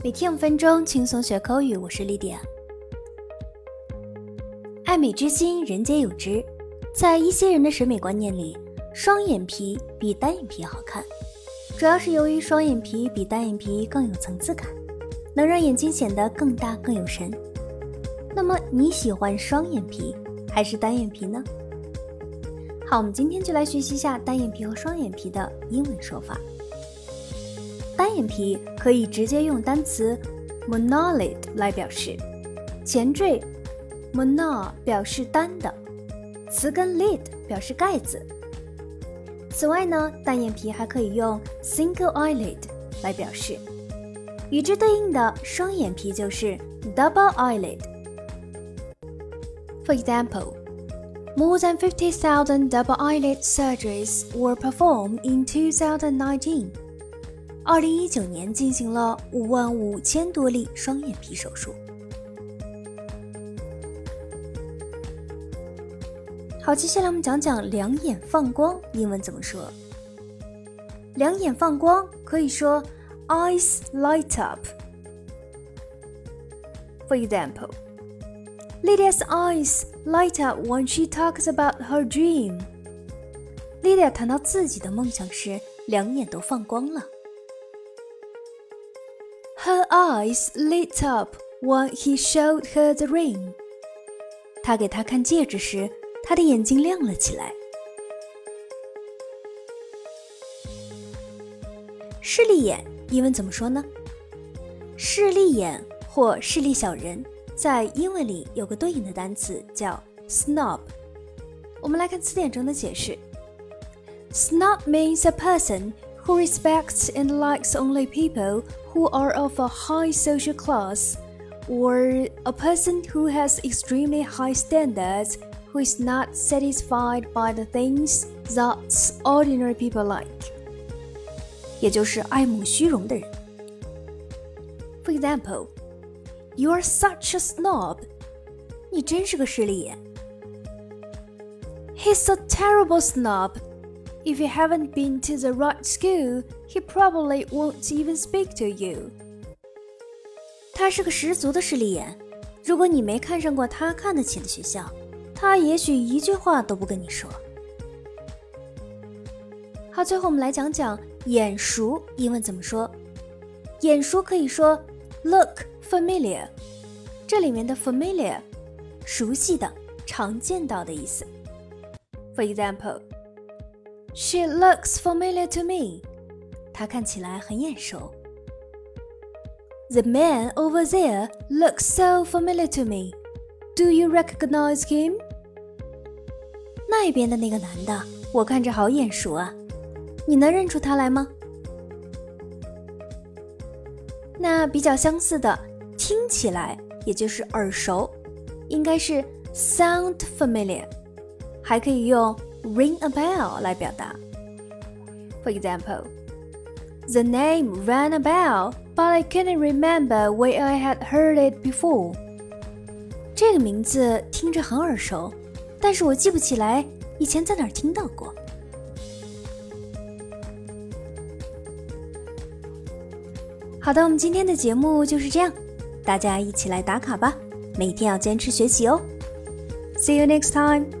每天五分钟，轻松学口语。我是丽迪亚。爱美之心，人皆有之。在一些人的审美观念里，双眼皮比单眼皮好看，主要是由于双眼皮比单眼皮更有层次感，能让眼睛显得更大更有神。那么你喜欢双眼皮还是单眼皮呢？好，我们今天就来学习一下单眼皮和双眼皮的英文说法。单眼皮可以直接用单词 monolid 来表示，前缀 mono 表示单的，词根 lid 表示盖子。此外呢，单眼皮还可以用 single eyelid 来表示，与之对应的双眼皮就是 double eyelid。For example. More than 50,000 double eyelid surgeries were performed in 2019. 二零一九年进行了五万五千多例双眼皮手术。好，接下来我们讲讲两眼放光，英文怎么说？两眼放光可以说 eyes light up。For example. Lydia's eyes light up when she talks about her dream. Lydia 谈到自己的梦想时，两眼都放光了。Her eyes lit up when he showed her the ring. 他给她看戒指时，她的眼睛亮了起来。势利眼英文怎么说呢？势利眼或势利小人。在英文里有个对应的单词叫 snob。我们来看词典中的解释：snob means a person who respects and likes only people who are of a high social class, or a person who has extremely high standards who is not satisfied by the things that ordinary people like。也就是爱慕虚荣的人。For example. You're such a snob. 你真是个势利眼。He's a terrible snob. If you haven't been to the right school, he probably won't even speak to you. 他是个十足的势利眼。如果你没看上过他看得起的学校，他也许一句话都不跟你说。好，最后我们来讲讲眼熟，英文怎么说？眼熟可以说 look。Familiar，这里面的 familiar，熟悉的、常见到的意思。For example, She looks familiar to me. 她看起来很眼熟。The man over there looks so familiar to me. Do you recognize him? 那边的那个男的，我看着好眼熟啊，你能认出他来吗？那比较相似的。听起来也就是耳熟，应该是 sound familiar，还可以用 ring a bell 来表达。For example, the name rang a bell, but I couldn't remember where I had heard it before. 这个名字听着很耳熟，但是我记不起来以前在哪儿听到过。好的，我们今天的节目就是这样。大家一起来打卡吧，每天要坚持学习哦。See you next time.